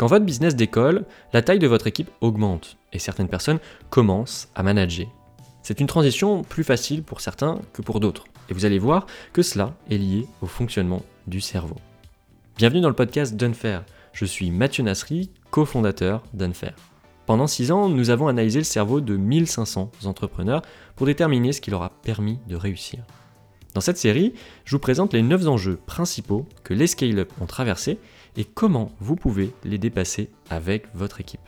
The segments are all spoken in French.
Quand votre business décolle, la taille de votre équipe augmente et certaines personnes commencent à manager. C'est une transition plus facile pour certains que pour d'autres. Et vous allez voir que cela est lié au fonctionnement du cerveau. Bienvenue dans le podcast d'Unfair. Je suis Mathieu Nasri, cofondateur d'Unfair. Pendant 6 ans, nous avons analysé le cerveau de 1500 entrepreneurs pour déterminer ce qui leur a permis de réussir. Dans cette série, je vous présente les 9 enjeux principaux que les scale-up ont traversés et comment vous pouvez les dépasser avec votre équipe.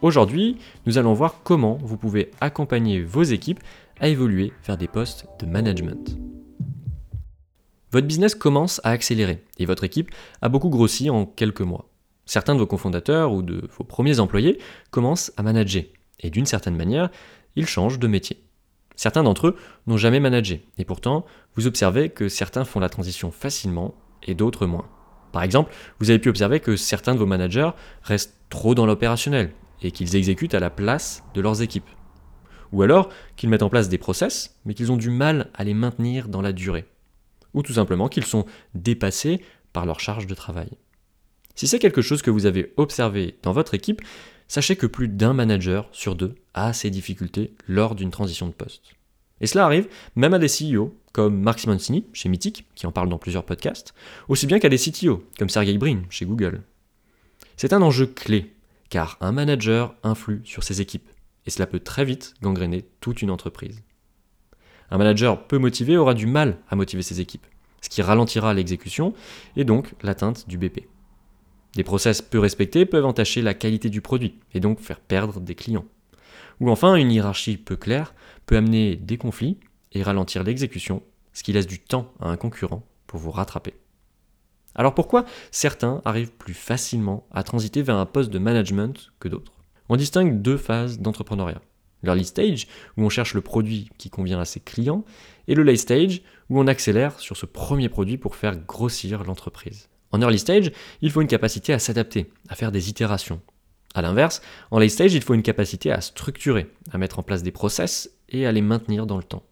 Aujourd'hui, nous allons voir comment vous pouvez accompagner vos équipes à évoluer vers des postes de management. Votre business commence à accélérer et votre équipe a beaucoup grossi en quelques mois. Certains de vos cofondateurs ou de vos premiers employés commencent à manager et d'une certaine manière, ils changent de métier. Certains d'entre eux n'ont jamais managé et pourtant, vous observez que certains font la transition facilement et d'autres moins. Par exemple, vous avez pu observer que certains de vos managers restent trop dans l'opérationnel et qu'ils exécutent à la place de leurs équipes. Ou alors qu'ils mettent en place des process, mais qu'ils ont du mal à les maintenir dans la durée. Ou tout simplement qu'ils sont dépassés par leur charge de travail. Si c'est quelque chose que vous avez observé dans votre équipe, sachez que plus d'un manager sur deux a ces difficultés lors d'une transition de poste. Et cela arrive même à des CEO, comme Mark Simoncini chez Mythic, qui en parle dans plusieurs podcasts, aussi bien qu'à des CTO, comme Sergey Brin chez Google. C'est un enjeu clé, car un manager influe sur ses équipes, et cela peut très vite gangréner toute une entreprise. Un manager peu motivé aura du mal à motiver ses équipes, ce qui ralentira l'exécution et donc l'atteinte du BP. Des process peu respectés peuvent entacher la qualité du produit et donc faire perdre des clients. Ou enfin, une hiérarchie peu claire peut amener des conflits et ralentir l'exécution, ce qui laisse du temps à un concurrent pour vous rattraper. Alors pourquoi certains arrivent plus facilement à transiter vers un poste de management que d'autres? On distingue deux phases d'entrepreneuriat. L'early stage, où on cherche le produit qui convient à ses clients, et le late stage, où on accélère sur ce premier produit pour faire grossir l'entreprise. En early stage, il faut une capacité à s'adapter, à faire des itérations, a l'inverse, en late stage, il faut une capacité à structurer, à mettre en place des process et à les maintenir dans le temps.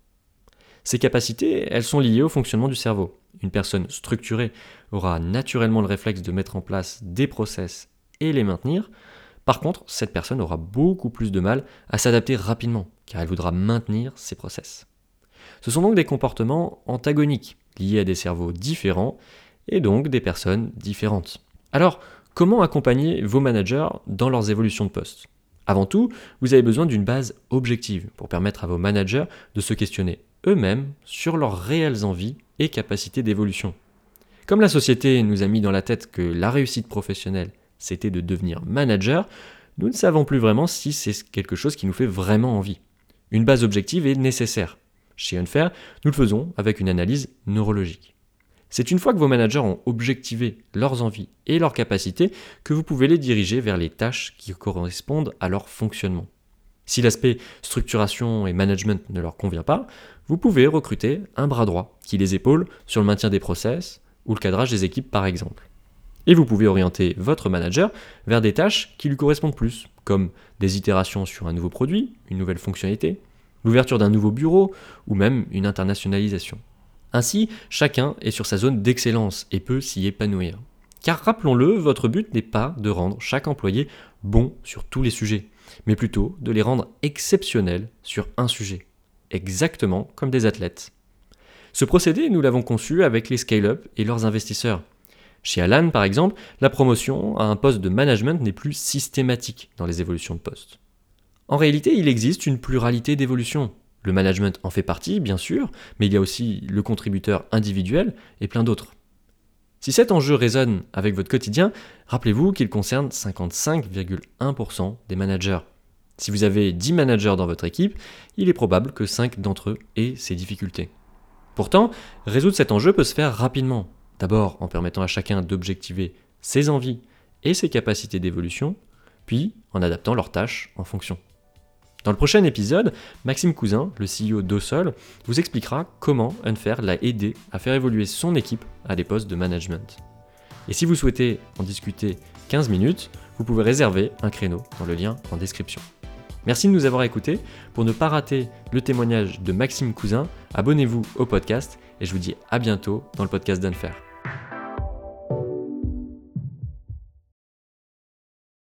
Ces capacités, elles sont liées au fonctionnement du cerveau. Une personne structurée aura naturellement le réflexe de mettre en place des process et les maintenir. Par contre, cette personne aura beaucoup plus de mal à s'adapter rapidement, car elle voudra maintenir ses process. Ce sont donc des comportements antagoniques, liés à des cerveaux différents, et donc des personnes différentes. Alors, Comment accompagner vos managers dans leurs évolutions de poste? Avant tout, vous avez besoin d'une base objective pour permettre à vos managers de se questionner eux-mêmes sur leurs réelles envies et capacités d'évolution. Comme la société nous a mis dans la tête que la réussite professionnelle, c'était de devenir manager, nous ne savons plus vraiment si c'est quelque chose qui nous fait vraiment envie. Une base objective est nécessaire. Chez Unfair, nous le faisons avec une analyse neurologique. C'est une fois que vos managers ont objectivé leurs envies et leurs capacités que vous pouvez les diriger vers les tâches qui correspondent à leur fonctionnement. Si l'aspect structuration et management ne leur convient pas, vous pouvez recruter un bras droit qui les épaule sur le maintien des process ou le cadrage des équipes par exemple. Et vous pouvez orienter votre manager vers des tâches qui lui correspondent plus, comme des itérations sur un nouveau produit, une nouvelle fonctionnalité, l'ouverture d'un nouveau bureau ou même une internationalisation. Ainsi, chacun est sur sa zone d'excellence et peut s'y épanouir. Car rappelons-le, votre but n'est pas de rendre chaque employé bon sur tous les sujets, mais plutôt de les rendre exceptionnels sur un sujet, exactement comme des athlètes. Ce procédé, nous l'avons conçu avec les scale-up et leurs investisseurs. Chez Alan, par exemple, la promotion à un poste de management n'est plus systématique dans les évolutions de poste. En réalité, il existe une pluralité d'évolutions. Le management en fait partie, bien sûr, mais il y a aussi le contributeur individuel et plein d'autres. Si cet enjeu résonne avec votre quotidien, rappelez-vous qu'il concerne 55,1% des managers. Si vous avez 10 managers dans votre équipe, il est probable que 5 d'entre eux aient ces difficultés. Pourtant, résoudre cet enjeu peut se faire rapidement. D'abord en permettant à chacun d'objectiver ses envies et ses capacités d'évolution, puis en adaptant leurs tâches en fonction. Dans le prochain épisode, Maxime Cousin, le CEO d'Osol, vous expliquera comment Unfair l'a aidé à faire évoluer son équipe à des postes de management. Et si vous souhaitez en discuter 15 minutes, vous pouvez réserver un créneau dans le lien en description. Merci de nous avoir écoutés. Pour ne pas rater le témoignage de Maxime Cousin, abonnez-vous au podcast et je vous dis à bientôt dans le podcast d'Unfair.